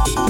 なに